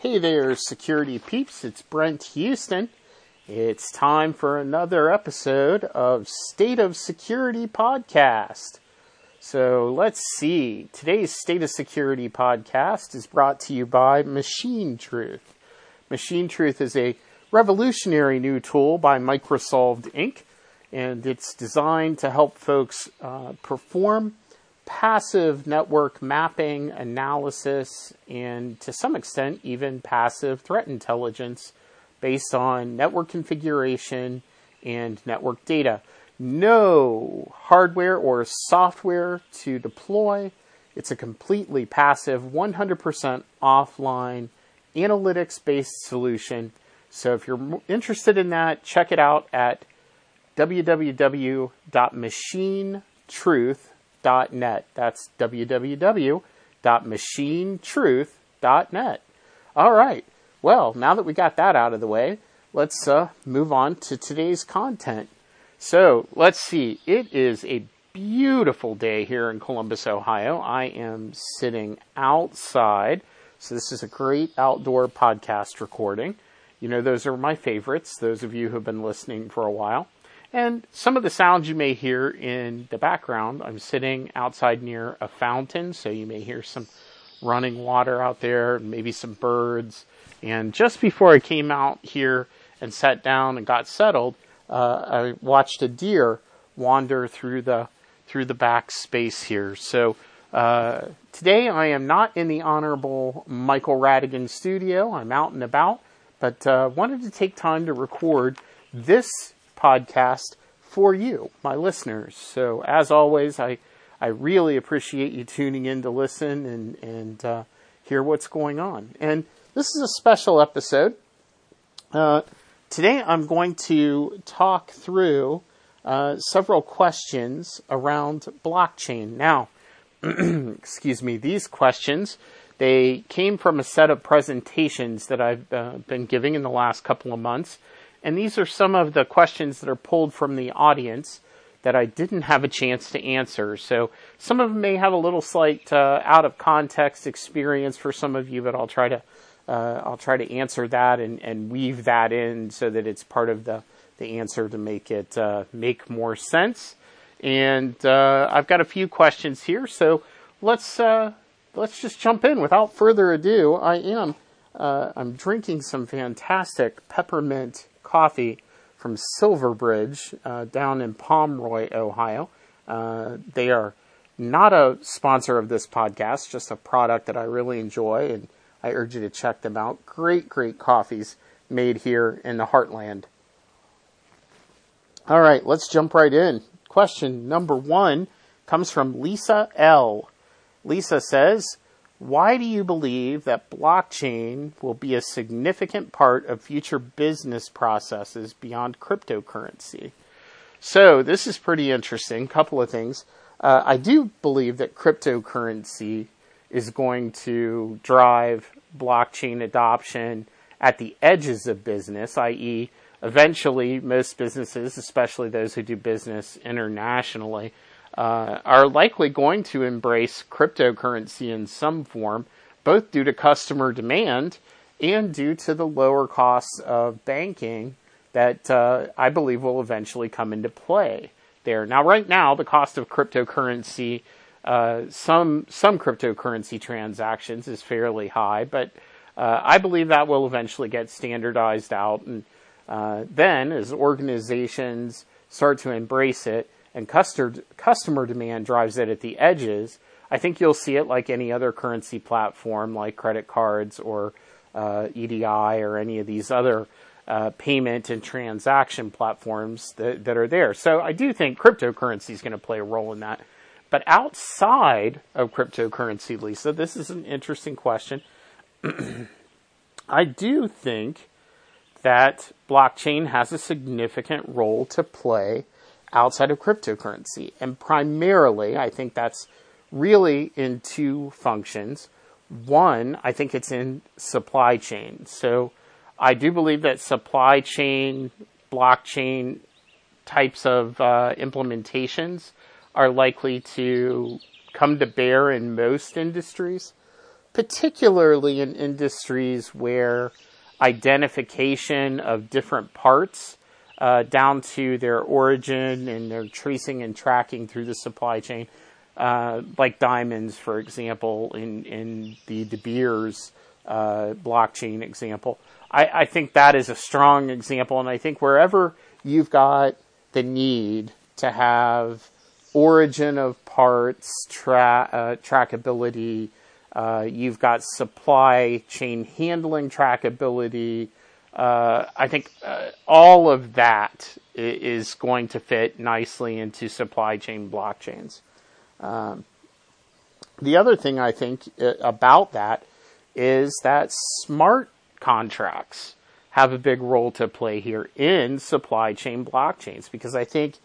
Hey there, security peeps. It's Brent Huston. It's time for another episode of State of Security podcast. So let's see. Today's State of Security podcast is brought to you by Machine Truth. Machine Truth is a revolutionary new tool by MicroSolved Inc., and it's designed to help folks uh, perform passive network mapping, analysis, and to some extent, even passive threat intelligence based on network configuration and network data. No hardware or software to deploy. It's a completely passive, 100% offline, analytics based solution. So if you're interested in that, check it out at www.machinetruth.com machinetruth.net. That's www.machinetruth.net. All right. Well, now that we got that out of the way, let's uh, move on to today's content. So let's see. It is a beautiful day here in Columbus, Ohio. I am sitting outside. So this is a great outdoor podcast recording. You know, those are my favorites, those of you who have been listening for a while. And some of the sounds you may hear in the background, I'm sitting outside near a fountain, so you may hear some running water out there, maybe some birds. And just before I came out here and sat down and got settled, uh, I watched a deer wander through the through the back space here. So uh, today I am not in the honorable Michael Radigan studio. I'm out and about, but uh, wanted to take time to record this podcast for you, my listeners. So, as always, I, I really appreciate you tuning in to listen and, and uh, hear what's going on. And this is a special episode. Uh, today, I'm going to talk through uh, several questions around blockchain. Now, excuse me, these questions they came from a set of presentations that I've uh, been giving in the last couple of months and these are some of the questions that are pulled from the audience that I didn't have a chance to answer. So some of them may have a little slight uh, out of context experience for some of you, but I'll try to uh, I'll try to answer that and, and weave that in so that it's part of the the answer to make it uh, make more sense. And uh, I've got a few questions here, so let's uh, let's just jump in. Without further ado, I am uh, I'm drinking some fantastic peppermint coffee from Silverbridge uh, down in Pomeroy, Ohio. Uh, they are not a sponsor of this podcast, just a product that I really enjoy, and I urge you to check them out. Great, great coffees made here in the heartland. All right, let's jump right in. Question number one comes from Lisa L. Lisa says, why do you believe that blockchain will be a significant part of future business processes beyond cryptocurrency? So, this is pretty interesting. Couple of things. Uh, I do believe that cryptocurrency is going to drive blockchain adoption at the edges of business, i.e., eventually most businesses, especially those who do business internationally, uh, are likely going to embrace cryptocurrency in some form, both due to customer demand and due to the lower costs of banking that uh, I believe will eventually come into play there. Now, right now, the cost of cryptocurrency, uh, some some cryptocurrency transactions is fairly high, but uh, I believe that will eventually get standardized out, and uh, then as organizations start to embrace it, and customer, customer demand drives it at the edges, I think you'll see it like any other currency platform like credit cards or uh, EDI or any of these other uh, payment and transaction platforms that, that are there. So I do think cryptocurrency is going to play a role in that. But outside of cryptocurrency, Lisa, this is an interesting question. I do think that blockchain has a significant role to play outside of cryptocurrency. And primarily, I think that's really in two functions. One, I think it's in supply chain. So I do believe that supply chain, blockchain types of uh, implementations are likely to come to bear in most industries. particularly in industries where identification of different parts uh, down to their origin and their tracing and tracking through the supply chain, uh, like diamonds, for example, in, in the De Beers uh, blockchain example. I, I think that is a strong example, and I think wherever you've got the need to have origin of parts, tra- uh, trackability, uh, you've got supply chain handling trackability. Uh, I think uh, all of that is going to fit nicely into supply chain blockchains. Um, the other thing I think uh, about that is that smart contracts have a big role to play here in supply chain blockchains because I think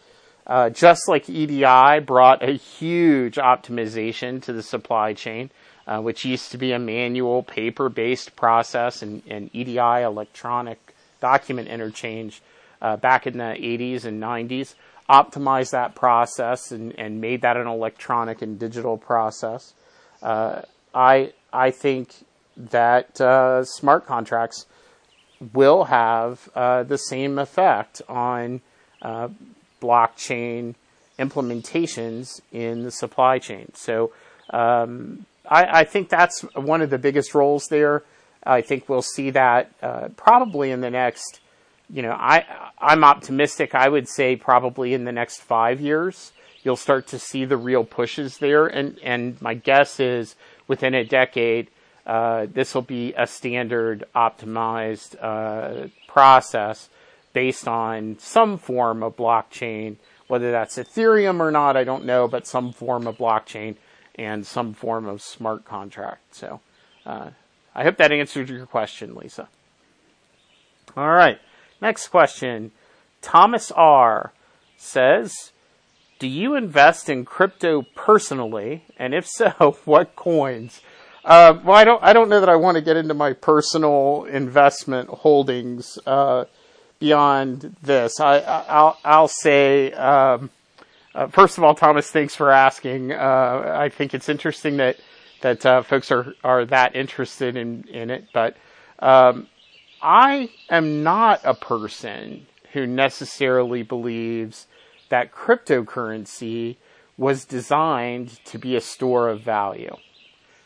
uh, just like EDI brought a huge optimization to the supply chain, uh, which used to be a manual paper based process and, and, EDI electronic document interchange uh, back in the 80s and 90s, optimized that process and, and made that an electronic and digital process. Uh, I, I think that uh, smart contracts will have uh, the same effect on blockchain implementations in the supply chain. So um, I, I, think that's one of the biggest roles there. I think we'll see that uh, probably in the next, you know, I I'm optimistic. I would say probably in the next five years you'll start to see the real pushes there, and and my guess is within a decade uh, this will be a standard optimized uh, process based on some form of blockchain, whether that's Ethereum or not, I don't know, but some form of blockchain and some form of smart contract. So uh, I hope that answered your question, Lisa. All right, next question. Thomas R says, Do you invest in crypto personally? And if so, what coins? Uh, well, I don't. I don't know that I want to get into my personal investment holdings uh, beyond this. I, will I'll say um, uh, first of all, Thomas, thanks for asking. Uh, I think it's interesting that that uh, folks are are that interested in in it, but um, I am not a person who necessarily believes that cryptocurrency was designed to be a store of value.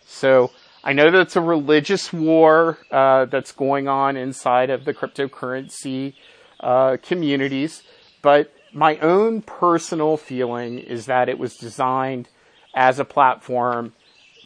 So I know that it's a religious war uh, that's going on inside of the cryptocurrency uh, communities, but my own personal feeling is that it was designed as a platform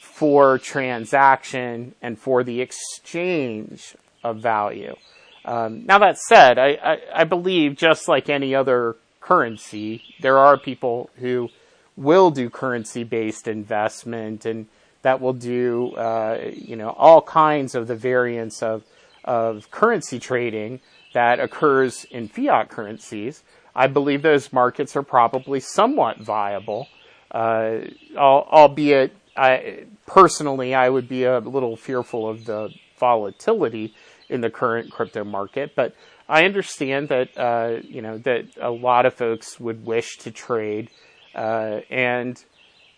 for transaction and for the exchange of value. Um, now that said, I, I, I believe just like any other currency, there are people who will do currency based investment and that will do uh, you know all kinds of the variants of of currency trading that occurs in fiat currencies. I believe those markets are probably somewhat viable, uh, albeit I, personally I would be a little fearful of the volatility in the current crypto market. But I understand that uh, you know that a lot of folks would wish to trade uh, and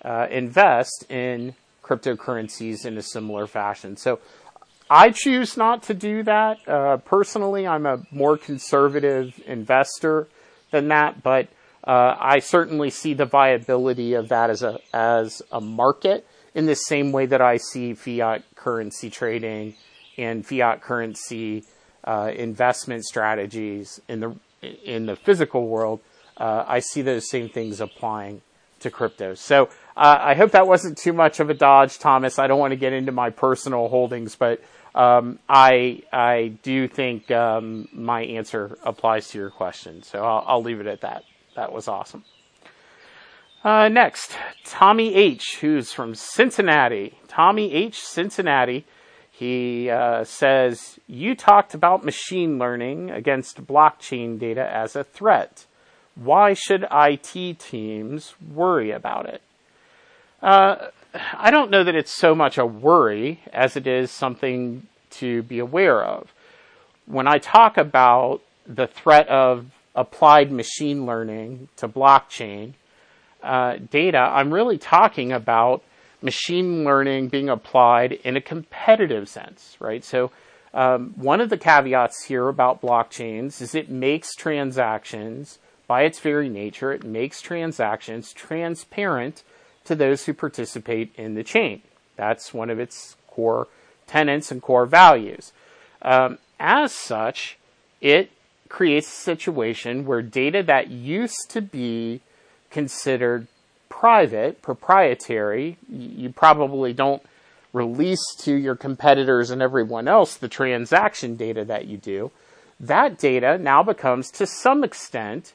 uh, invest in cryptocurrencies in a similar fashion. So I choose not to do that. Uh, personally, I'm a more conservative investor than that, but uh, I certainly see the viability of that as a as a market in the same way that I see fiat currency trading and fiat currency uh, investment strategies in the in the physical world. Uh, I see those same things applying to crypto. So uh, I hope that wasn't too much of a dodge, Thomas. I don't want to get into my personal holdings, but um, I I do think um, my answer applies to your question. So I'll, I'll, leave it at that. That was awesome. Uh, next, Tommy H, who's from Cincinnati. Tommy H, Cincinnati. He uh, says, You talked about machine learning against blockchain data as a threat. Why should IT teams worry about it? Uh, I don't know that it's so much a worry as it is something to be aware of. When I talk about the threat of applied machine learning to blockchain uh, data, I'm really talking about machine learning being applied in a competitive sense, right? So, um, one of the caveats here about blockchains is it makes transactions, by its very nature, it makes transactions transparent to those who participate in the chain. That's one of its core tenets and core values. Um, as such, it creates a situation where data that used to be considered private, proprietary, you probably don't release to your competitors and everyone else the transaction data that you do. That data now becomes, to some extent,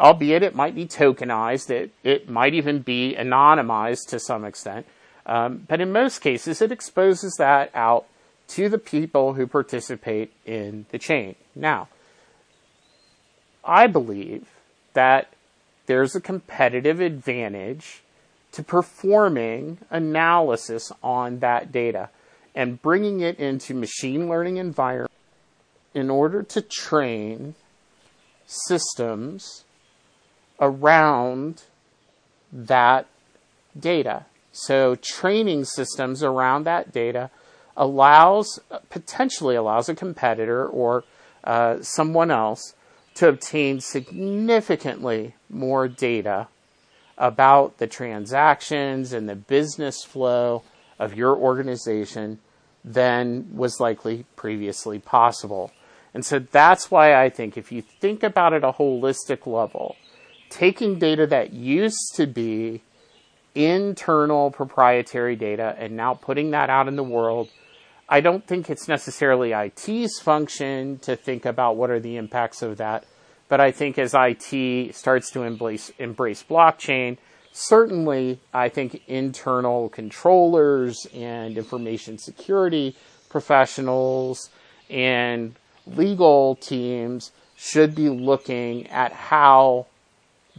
albeit it might be tokenized, it, it might even be anonymized to some extent, um, but in most cases, it exposes that out to the people who participate in the chain. Now, I believe that there's a competitive advantage to performing analysis on that data and bringing it into machine learning environment in order to train systems around that data. So training systems around that data allows, potentially allows a competitor or uh, someone else to obtain significantly more data about the transactions and the business flow of your organization than was likely previously possible. And so that's why I think if you think about it a holistic level, taking data that used to be internal proprietary data and now putting that out in the world, I don't think it's necessarily IT's function to think about what are the impacts of that. But I think as IT starts to embrace, embrace blockchain, certainly I think internal controllers and information security professionals and legal teams should be looking at how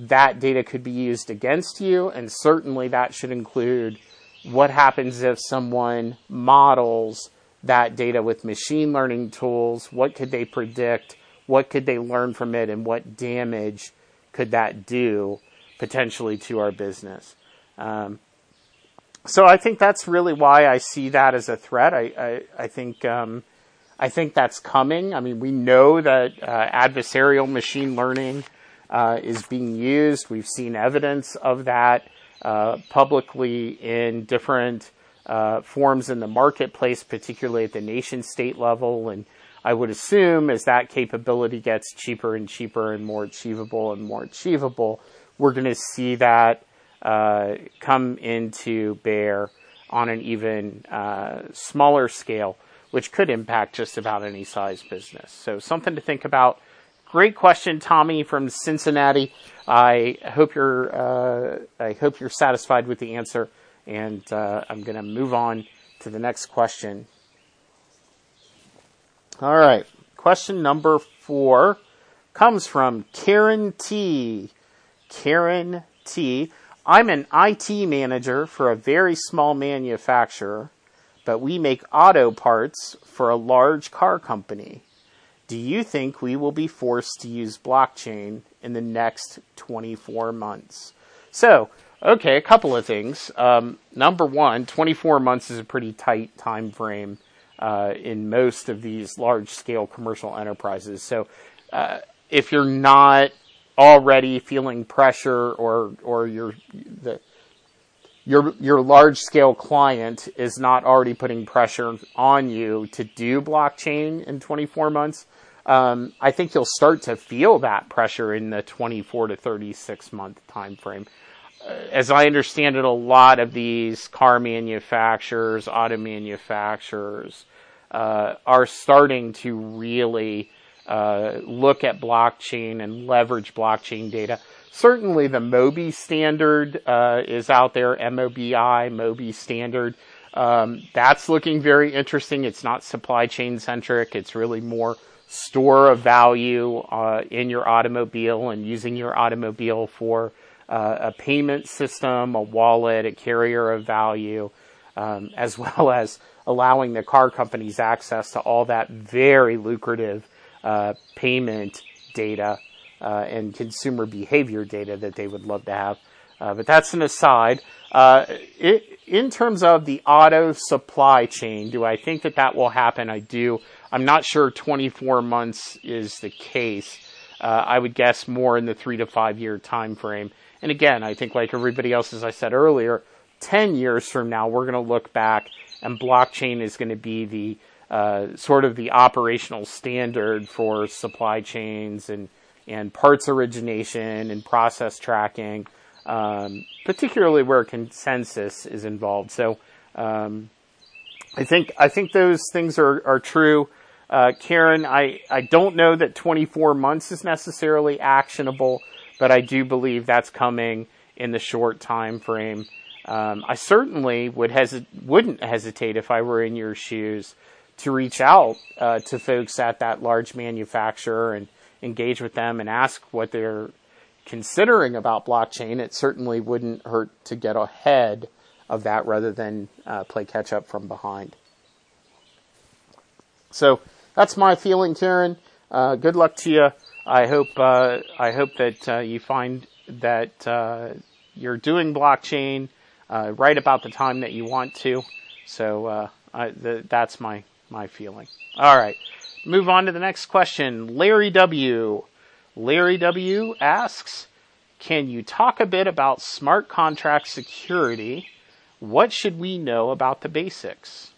that data could be used against you, and certainly that should include what happens if someone models that data with machine learning tools, what could they predict, what could they learn from it, and what damage could that do potentially to our business. Um, so I think that's really why I see that as a threat. I, I, I think um, I think that's coming. I mean, we know that uh, adversarial machine learning uh, is being used. We've seen evidence of that uh, publicly in different uh, forms in the marketplace, particularly at the nation state level. And I would assume as that capability gets cheaper and cheaper and more achievable and more achievable, we're going to see that uh, come into bear on an even uh, smaller scale, which could impact just about any size business. So something to think about Great question, Tommy from Cincinnati. I hope you're uh, I hope you're satisfied with the answer, and uh, I'm going to move on to the next question. All right, question number four comes from Karen T. Karen T. I'm an IT manager for a very small manufacturer, but we make auto parts for a large car company. Do you think we will be forced to use blockchain in the next 24 months? So, okay, a couple of things. Um, number one, 24 months is a pretty tight time frame uh, in most of these large scale commercial enterprises. So, uh, if you're not already feeling pressure or or you're the your your large scale client is not already putting pressure on you to do blockchain in 24 months, um, I think you'll start to feel that pressure in the 24 to 36 month time frame. Uh, as I understand it, a lot of these car manufacturers, auto manufacturers, uh, are starting to really uh, look at blockchain and leverage blockchain data. Certainly, the MOBI standard uh, is out there. MOBI, MOBI standard. Um, that's looking very interesting. It's not supply chain centric. It's really more store of value uh, in your automobile and using your automobile for uh, a payment system, a wallet, a carrier of value, um, as well as allowing the car companies access to all that very lucrative uh, payment data and consumer behavior data that they would love to have. Uh, but that's an aside. Uh, it, in terms of the auto supply chain, do I think that that will happen? I do. I'm not sure 24 months is the case. Uh, I would guess more in the three to five year time frame. And again, I think like everybody else, as I said earlier, 10 years from now, we're going to look back and blockchain is going to be the uh, sort of the operational standard for supply chains and, and parts origination and process tracking um, particularly where consensus is involved. So um, I think I think those things are are true. Uh, Karen, I, I don't know that 24 months is necessarily actionable, but I do believe that's coming in the short time frame. Um, I certainly would hesi- wouldn't hesitate if I were in your shoes to reach out uh, to folks at that large manufacturer and engage with them and ask what they're considering about blockchain, it certainly wouldn't hurt to get ahead of that rather than uh, play catch up from behind. So that's my feeling, Karen. Uh, good luck to you. I hope uh, I hope that uh, you find that uh, you're doing blockchain uh, right about the time that you want to. So I, the, that's my my feeling. All right, move on to the next question. Larry W. Larry W. asks, can you talk a bit about smart contract security? What should we know about the basics?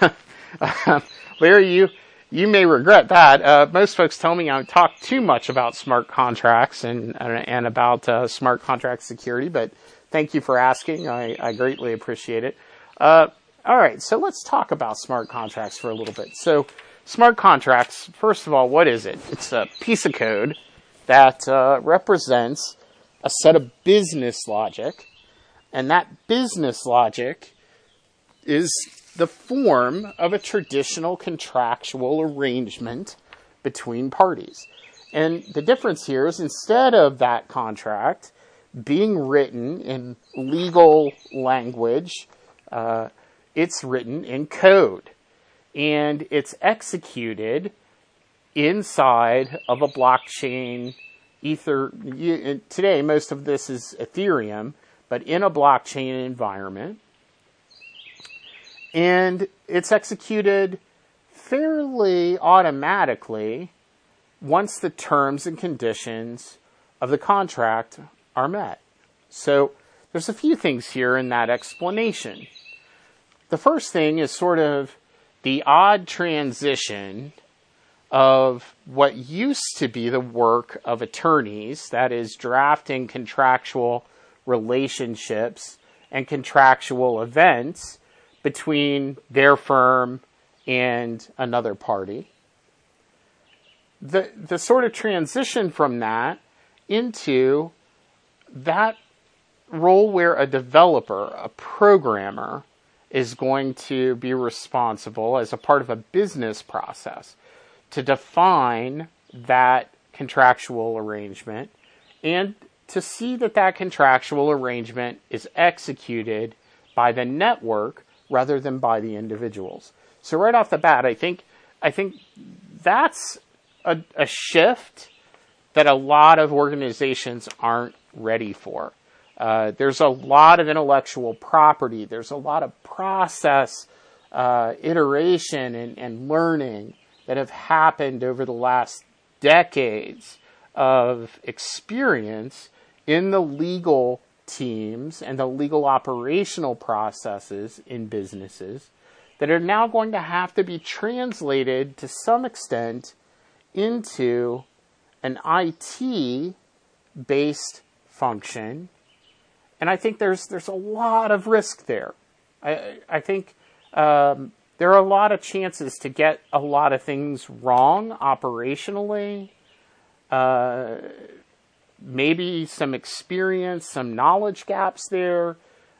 Larry, you, you may regret that. Uh, most folks tell me I talk too much about smart contracts and, and about uh, smart contract security, but thank you for asking. I, I greatly appreciate it. Uh, all right, so let's talk about smart contracts for a little bit. So, smart contracts, first of all, what is it? It's a piece of code that uh, represents a set of business logic, and that business logic is the form of a traditional contractual arrangement between parties. And the difference here is instead of that contract being written in legal language, uh, it's written in code. And it's executed inside of a blockchain ether. Today most of this is ethereum but in a blockchain environment. And it's executed fairly automatically once the terms and conditions of the contract are met. So there's a few things here in that explanation. The first thing is sort of the odd transition of what used to be the work of attorneys, that is, drafting contractual relationships and contractual events between their firm and another party. The, the sort of transition from that into that role where a developer, a programmer, is going to be responsible as a part of a business process to define that contractual arrangement and to see that that contractual arrangement is executed by the network rather than by the individuals. So right off the bat, I think I think that's a, a shift that a lot of organizations aren't ready for. Uh, there's a lot of intellectual property. There's a lot of process, uh, iteration, and, and learning that have happened over the last decades of experience in the legal teams and the legal operational processes in businesses that are now going to have to be translated to some extent into an IT based function. And I think there's there's a lot of risk there. I I think um, there are a lot of chances to get a lot of things wrong operationally. Uh, maybe some experience, some knowledge gaps there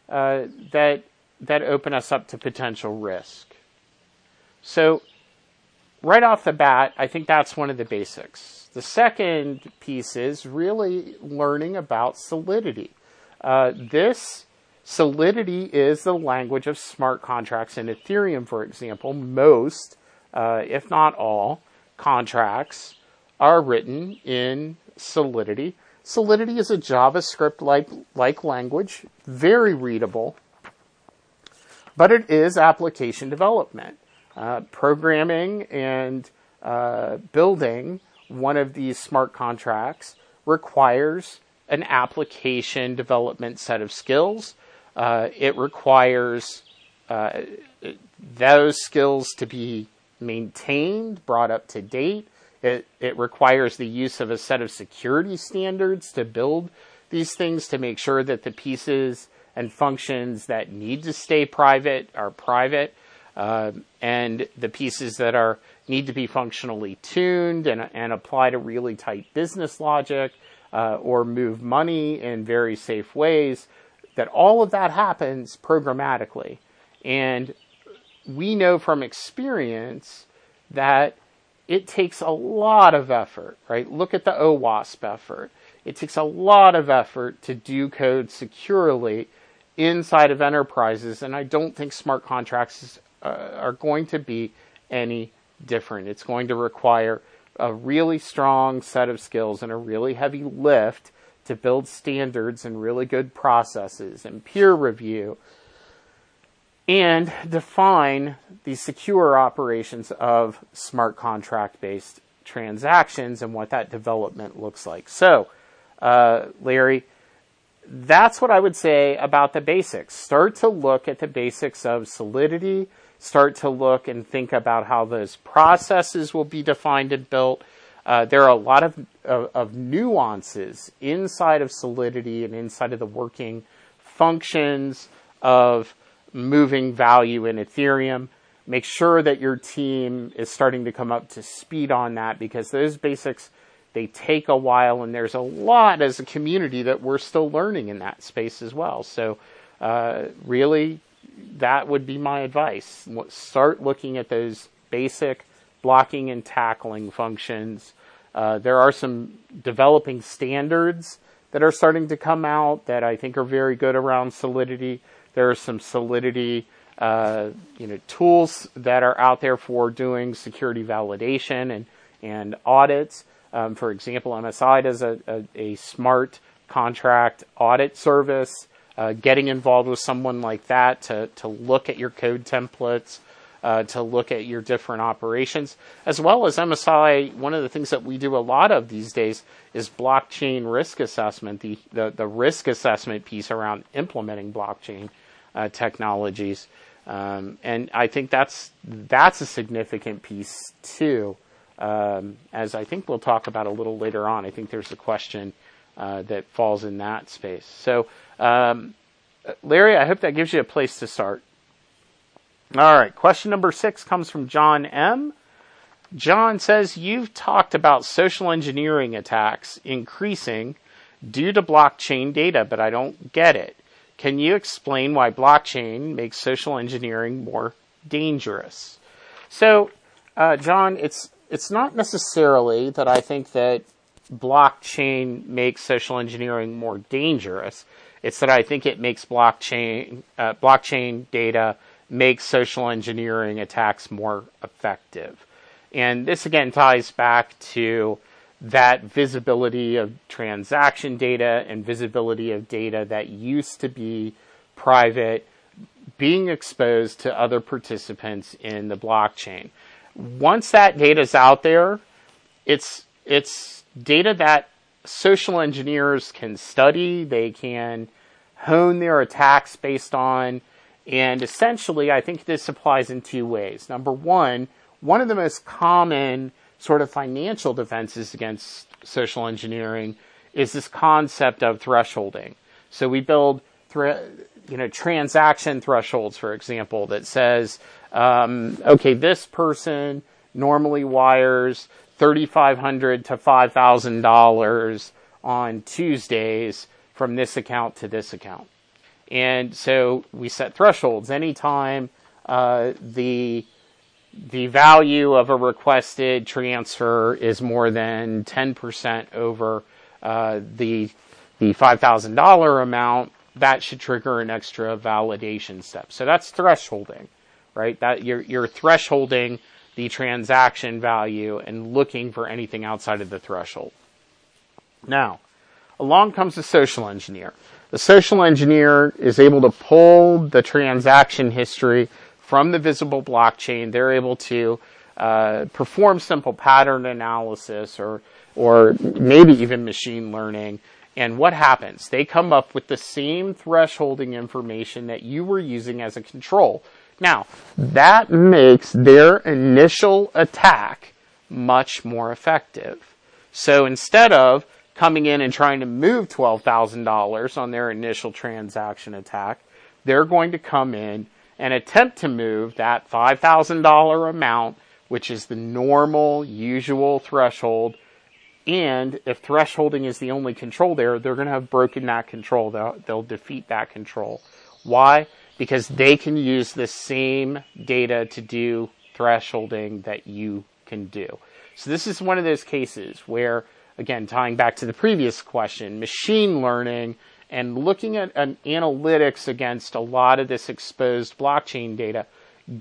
uh, that that open us up to potential risk. So, right off the bat, I think that's one of the basics. The second piece is really learning about solidity. Uh, this Solidity is the language of smart contracts in Ethereum, for example. Most, uh, if not all, contracts are written in Solidity. Solidity is a JavaScript like, language, very readable, but it is application development. Uh, programming and uh, building one of these smart contracts requires an application development set of skills. Uh, it requires uh, those skills to be maintained, brought up to date. It, it requires the use of a set of security standards to build these things to make sure that the pieces and functions that need to stay private are private, uh, and the pieces that are need to be functionally tuned and, and apply to really tight business logic uh, or move money in very safe ways. That all of that happens programmatically, and we know from experience that it takes a lot of effort, right? Look at the OWASP effort. It takes a lot of effort to do code securely inside of enterprises, and I don't think smart contracts uh, are going to be any different. It's going to require a really strong set of skills and a really heavy lift to build standards and really good processes and peer review and define the secure operations of smart contract based transactions and what that development looks like. So, uh, Larry, that's what I would say about the basics. Start to look at the basics of solidity, start to look and think about how those processes will be defined and built. Uh, there are a lot of, of, of, nuances inside of Solidity and inside of the working functions of moving value in Ethereum. Make sure that your team is starting to come up to speed on that because those basics they take a while, and there's a lot as a community that we're still learning in that space as well. So, uh, really, that would be my advice. Start looking at those basic blocking and tackling functions. Uh, there are some developing standards that are starting to come out that I think are very good around Solidity. There are some Solidity, uh, you know, tools that are out there for doing security validation and and audits. Um, for example, MSI does a, a, a smart contract audit service uh, getting involved with someone like that to, to look at your code templates, uh, to look at your different operations, as well as MSI. One of the things that we do a lot of these days is blockchain risk assessment, the, the, the risk assessment piece around implementing blockchain uh, technologies. Um, and I think that's that's a significant piece too, um, as I think we'll talk about a little later on. I think there's a question uh, that falls in that space. So, um, Larry, I hope that gives you a place to start. All right, question number six comes from John M. John says, You've talked about social engineering attacks increasing due to blockchain data, but I don't get it. Can you explain why blockchain makes social engineering more dangerous? So, uh, John, it's it's not necessarily that I think that blockchain makes social engineering more dangerous. It's that I think it makes blockchain uh, blockchain data makes social engineering attacks more effective. And this again ties back to that visibility of transaction data and visibility of data that used to be private being exposed to other participants in the blockchain. Once that data is out there, it's it's data that social engineers can study, they can hone their attacks based on, and essentially, I think this applies in two ways. Number one, one of the most common sort of financial defenses against social engineering is this concept of thresholding. So we build, you know, transaction thresholds, for example, that says, um, okay, this person normally wires 3,500 to $5,000 on Tuesdays from this account to this account. And so we set thresholds. Anytime uh, the the value of a requested transfer is more than 10% over uh, the the $5,000 amount, that should trigger an extra validation step. So that's thresholding, right? That you're, you're thresholding the transaction value and looking for anything outside of the threshold. Now, along comes the social engineer. The social engineer is able to pull the transaction history from the visible blockchain. They're able to uh, perform simple pattern analysis or or maybe even machine learning. And what happens? They come up with the same thresholding information that you were using as a control. Now, that makes their initial attack much more effective. So instead of coming in and trying to move $12,000 on their initial transaction attack, they're going to come in and attempt to move that $5,000 amount, which is the normal, usual threshold. And if thresholding is the only control there, they're going to have broken that control. They'll, they'll defeat that control. Why? Because they can use the same data to do thresholding that you can do. So this is one of those cases where, again, tying back to the previous question, machine learning and looking at an analytics against a lot of this exposed blockchain data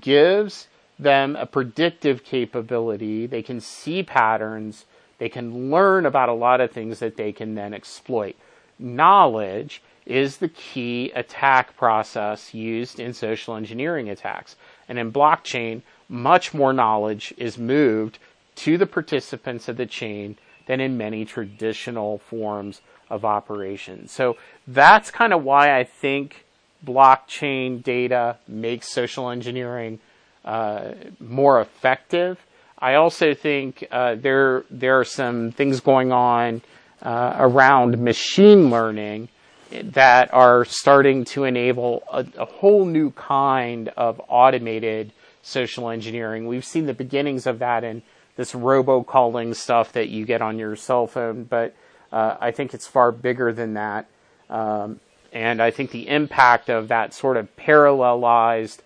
gives them a predictive capability. They can see patterns. They can learn about a lot of things that they can then exploit. Knowledge is the key attack process used in social engineering attacks. And in blockchain, much more knowledge is moved to the participants of the chain than in many traditional forms of operation. So that's kind of why I think blockchain data makes social engineering uh, more effective. I also think uh, there there are some things going on uh, around machine learning that are starting to enable a, a, whole new kind of automated social engineering. We've seen the beginnings of that in this robocalling stuff that you get on your cell phone, but uh, I think it's far bigger than that. Um, and I think the impact of that sort of parallelized,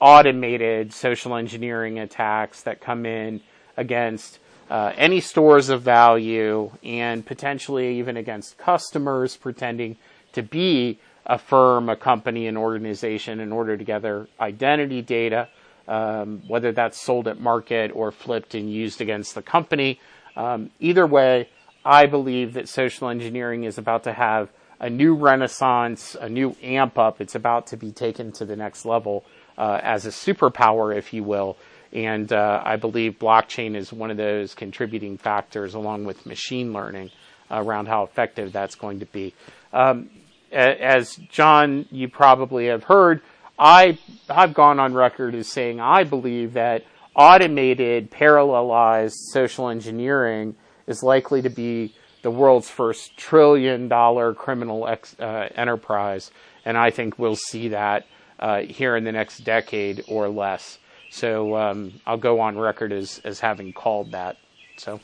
automated social engineering attacks that come in against uh, any stores of value and potentially even against customers pretending to be a firm, a company, an organization in order to gather identity data, um, whether that's sold at market or flipped and used against the company. Um, either way, I believe that social engineering is about to have a new renaissance, a new amp up. It's about to be taken to the next level uh, as a superpower, if you will. And uh, I believe blockchain is one of those contributing factors, along with machine learning, around how effective that's going to be. Um, as John, you probably have heard, I I've gone on record as saying I believe that automated, parallelized social engineering is likely to be the world's first trillion dollar criminal ex, uh, enterprise. And I think we'll see that uh, here in the next decade or less. So um, I'll go on record as, as having called that. So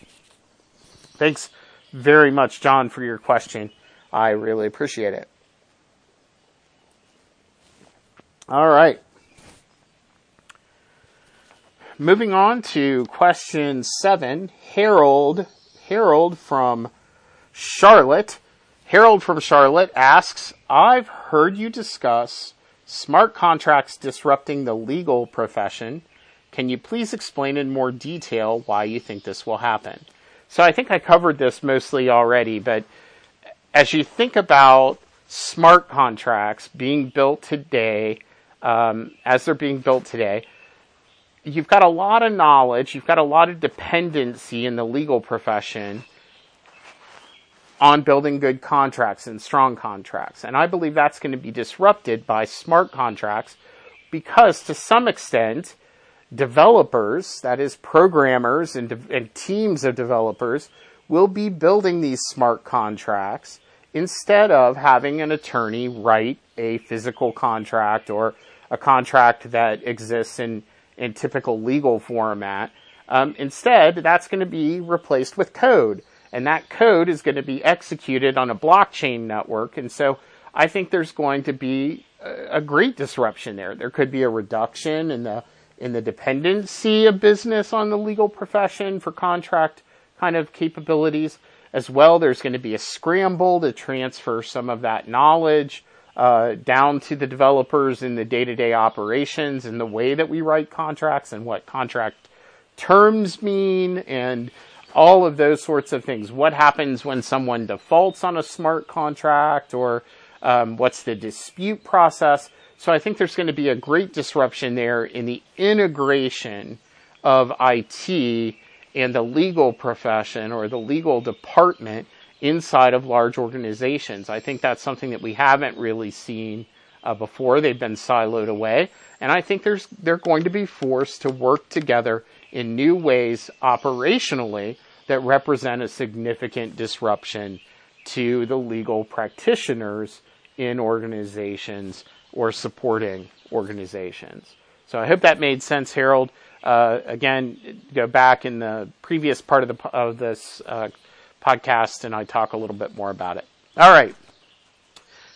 thanks very much, John, for your question. I really appreciate it. All right. Moving on to question seven, Harold Harold from Charlotte. Harold from Charlotte asks, I've heard you discuss smart contracts disrupting the legal profession. Can you please explain in more detail why you think this will happen? So I think I covered this mostly already, but as you think about smart contracts being built today, um, as they're being built today, you've got a lot of knowledge, you've got a lot of dependency in the legal profession on building good contracts and strong contracts. And I believe that's going to be disrupted by smart contracts because to some extent, developers, that is programmers and, de- and teams of developers, will be building these smart contracts instead of having an attorney write a physical contract or a contract that exists in in typical legal format. Um, instead, that's going to be replaced with code, and that code is going to be executed on a blockchain network. And so, I think there's going to be a, a great disruption there. There could be a reduction in the in the dependency of business on the legal profession for contract kind of capabilities as well. There's going to be a scramble to transfer some of that knowledge uh, down to the developers in the day-to-day operations and the way that we write contracts and what contract terms mean and all of those sorts of things. What happens when someone defaults on a smart contract or um, what's the dispute process? So I think there's going to be a great disruption there in the integration of IT and the legal profession or the legal department inside of large organizations. I think that's something that we haven't really seen uh, before. They've been siloed away. And I think there's, they're going to be forced to work together in new ways operationally that represent a significant disruption to the legal practitioners in organizations or supporting organizations. So I hope that made sense, Harold. Uh, again, go back in the previous part of the of this uh, podcast, and I talk a little bit more about it. All right.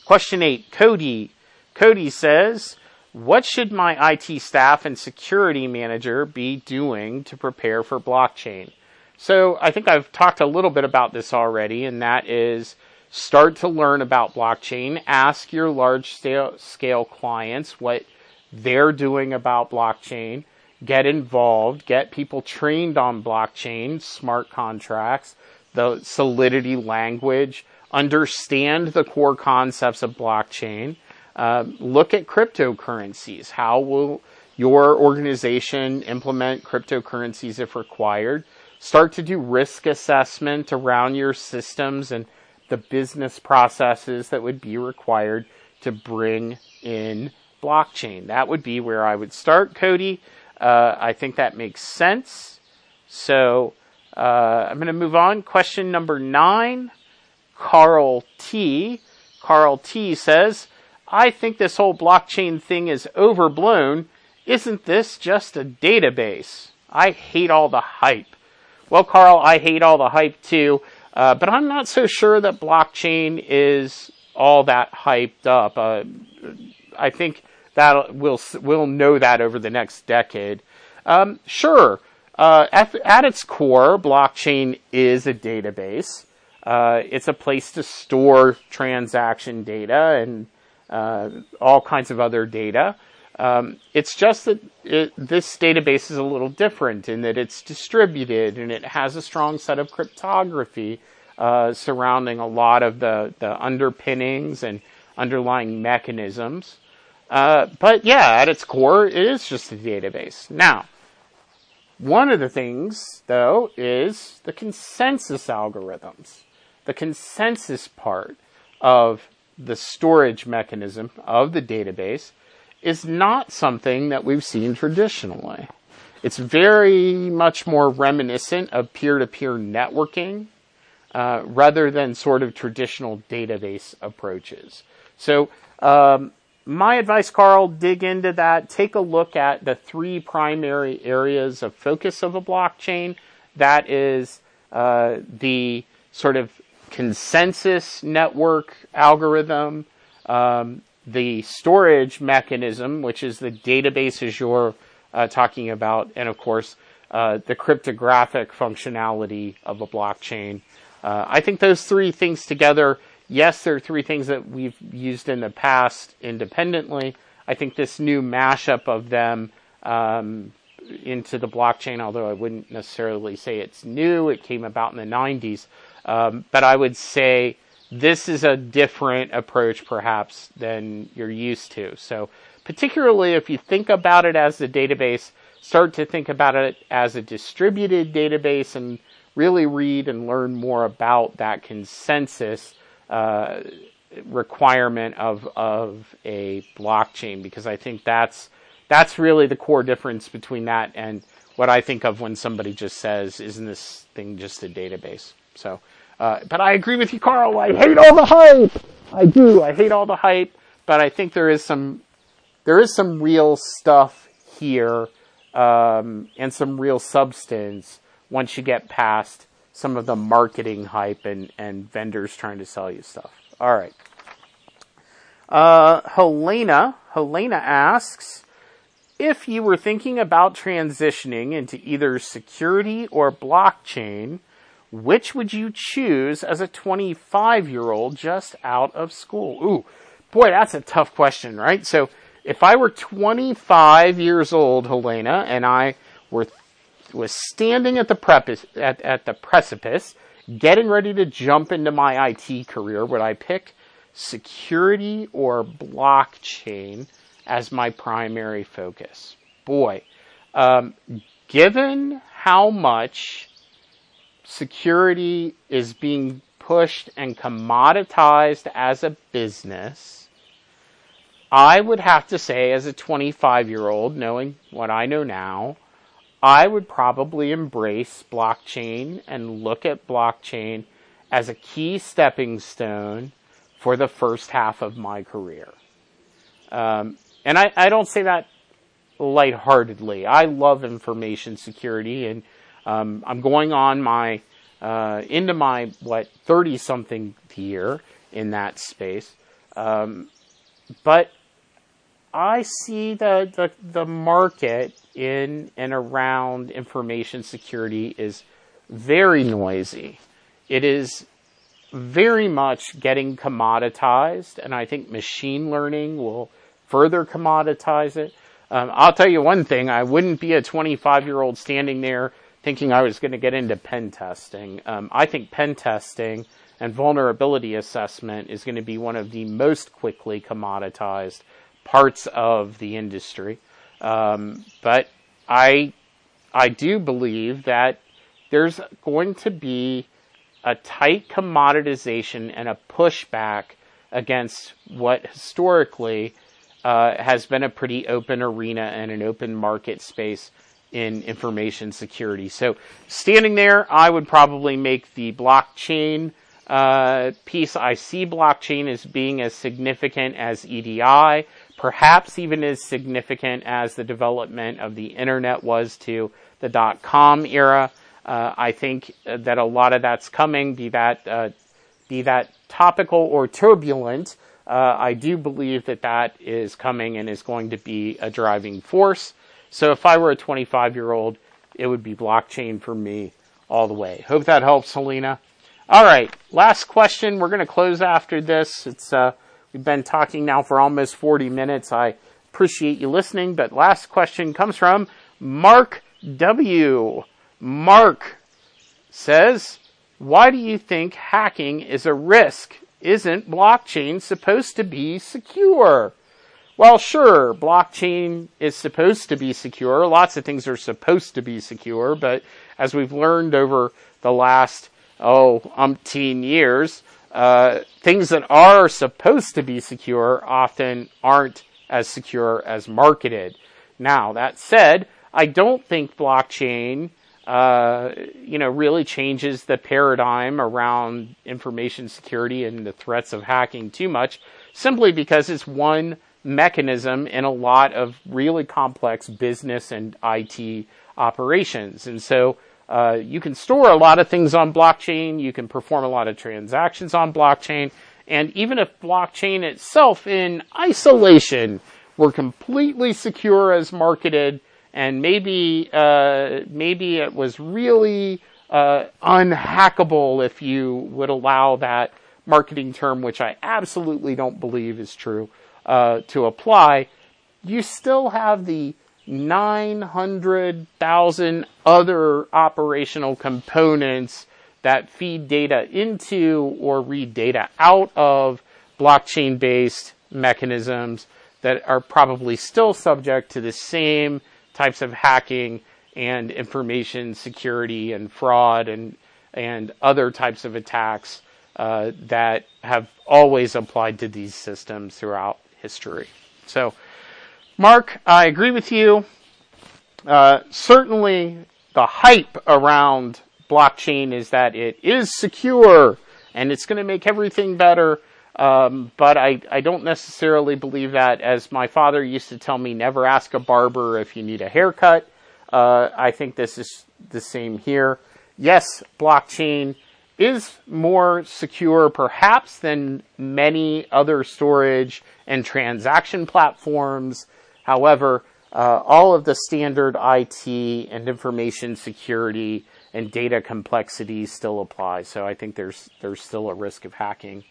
Question eight, Cody. Cody says, what should my IT staff and security manager be doing to prepare for blockchain? So I think I've talked a little bit about this already, and that is start to learn about blockchain. Ask your large scale clients what they're doing about blockchain. Get involved. Get people trained on blockchain, smart contracts, the solidity language. Understand the core concepts of blockchain uh, look at cryptocurrencies. How will your organization implement cryptocurrencies if required? Start to do risk assessment around your systems and the business processes that would be required to bring in blockchain. That would be where I would start, Cody. Uh, I think that makes sense. So uh, I'm going to move on. Question number nine. Carl T. Carl T says, I think this whole blockchain thing is overblown. Isn't this just a database? I hate all the hype. Well, Carl, I hate all the hype too, uh, but I'm not so sure that blockchain is all that hyped up. Uh, I think that we'll we'll know that over the next decade. Um, sure, uh, at, at, its core, blockchain is a database. Uh, it's a place to store transaction data and uh, all kinds of other data. Um, it's just that it, this database is a little different in that it's distributed and it has a strong set of cryptography uh, surrounding a lot of the, the underpinnings and underlying mechanisms. Uh, but yeah, at its core, it is just a database. Now, one of the things, though, is the consensus algorithms. The consensus part of the storage mechanism of the database is not something that we've seen traditionally. It's very much more reminiscent of peer to peer networking uh, rather than sort of traditional database approaches. So, um, my advice, Carl, dig into that. Take a look at the three primary areas of focus of a blockchain. That is uh, the sort of consensus network algorithm, um, the storage mechanism, which is the databases you're uh, talking about, and of course, uh, the cryptographic functionality of a blockchain. Uh, I think those three things together, yes, there are three things that we've used in the past independently. I think this new mashup of them um, into the blockchain, although I wouldn't necessarily say it's new, it came about in the 90s. Um, but I would say this is a different approach perhaps than you're used to. So particularly if you think about it as a database, start to think about it as a distributed database and really read and learn more about that consensus uh, requirement of of a blockchain because I think that's that's really the core difference between that and what I think of when somebody just says, "Isn't this thing just a database?" So uh, but I agree with you, Carl. I hate all the hype. I do. I hate all the hype. But I think there is some there is some real stuff here um, and some real substance once you get past some of the marketing hype and, and vendors trying to sell you stuff. All right. Uh, Helena, Helena asks, if you were thinking about transitioning into either security or blockchain, which would you choose as a 25 year old just out of school? Ooh, boy, that's a tough question, right? So if I were 25 years old, Helena, and I were was standing at the at, at the precipice, getting ready to jump into my IT career, would I pick security or blockchain as my primary focus? Boy, um, given how much security is being pushed and commoditized as a business, I would have to say, as a 25 year old, knowing what I know now, I would probably embrace blockchain and look at blockchain as a key stepping stone for the first half of my career. Um, and I, I, don't say that lightheartedly. I love information security, and um, I'm going on my uh, into my what 30 something year in that space. Um, but I see the, the, the market in and around information security is very noisy. It is very much getting commoditized, and I think machine learning will further commoditize it. Um, I'll tell you one thing: I wouldn't be a 25 year old standing there thinking I was going to get into pen testing. Um, I think pen testing and vulnerability assessment is going to be one of the most quickly commoditized parts of the industry. Um, but I, I do believe that there's going to be a tight commoditization and a pushback against what historically uh, has been a pretty open arena and an open market space in information security. So, standing there, I would probably make the blockchain uh, piece. I see blockchain as being as significant as EDI perhaps even as significant as the development of the internet was to the dot com era. Uh, I think that a lot of that's coming, be that uh, be that topical or turbulent. Uh, I do believe that that is coming and is going to be a driving force. So if I were a 25 year old, it would be blockchain for me all the way. Hope that helps, Helena. All right, last question. We're going to close after this. It's uh, We've been talking now for almost 40 minutes. I appreciate you listening, but last question comes from Mark W. Mark says, why do you think hacking is a risk? Isn't blockchain supposed to be secure? Well, sure, blockchain is supposed to be secure. Lots of things are supposed to be secure, but as we've learned over the last, oh, umpteen years, uh, things that are supposed to be secure often aren't as secure as marketed. Now, that said, I don't think blockchain, uh, you know, really changes the paradigm around information security and the threats of hacking too much, simply because it's one mechanism in a lot of really complex business and IT operations. And so, uh, you can store a lot of things on blockchain. You can perform a lot of transactions on blockchain. And even if blockchain itself in isolation were completely secure as marketed, and maybe uh, maybe it was really uh, unhackable if you would allow that marketing term, which I absolutely don't believe is true, uh, to apply, you still have the 900,000 other operational components that feed data into or read data out of blockchain based mechanisms that are probably still subject to the same types of hacking and information security and fraud and and other types of attacks uh, that have always applied to these systems throughout history. So Mark, I agree with you. Uh, certainly, the hype around blockchain is that it is secure and it's going to make everything better. Um, but I, I don't necessarily believe that. As my father used to tell me, never ask a barber if you need a haircut. Uh, I think this is the same here. Yes, blockchain is more secure perhaps than many other storage and transaction platforms However, uh, all of the standard IT and information security and data complexity still apply. So I think there's there's still a risk of hacking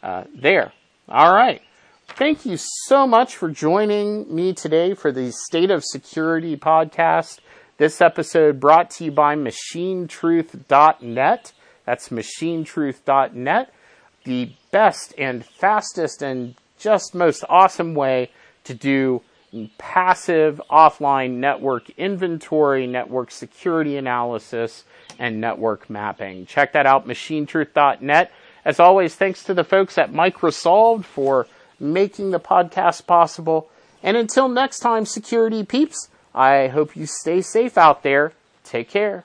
uh, there. All right. Thank you so much for joining me today for the State of Security podcast. This episode brought to you by machinetruth.net. That's machinetruth.net, the best and fastest and just most awesome way to do passive offline network inventory, network security analysis, and network mapping. Check that out, machinetruth.net. As always, thanks to the folks at MicroSolved for making the podcast possible. And until next time, security peeps, I hope you stay safe out there. Take care.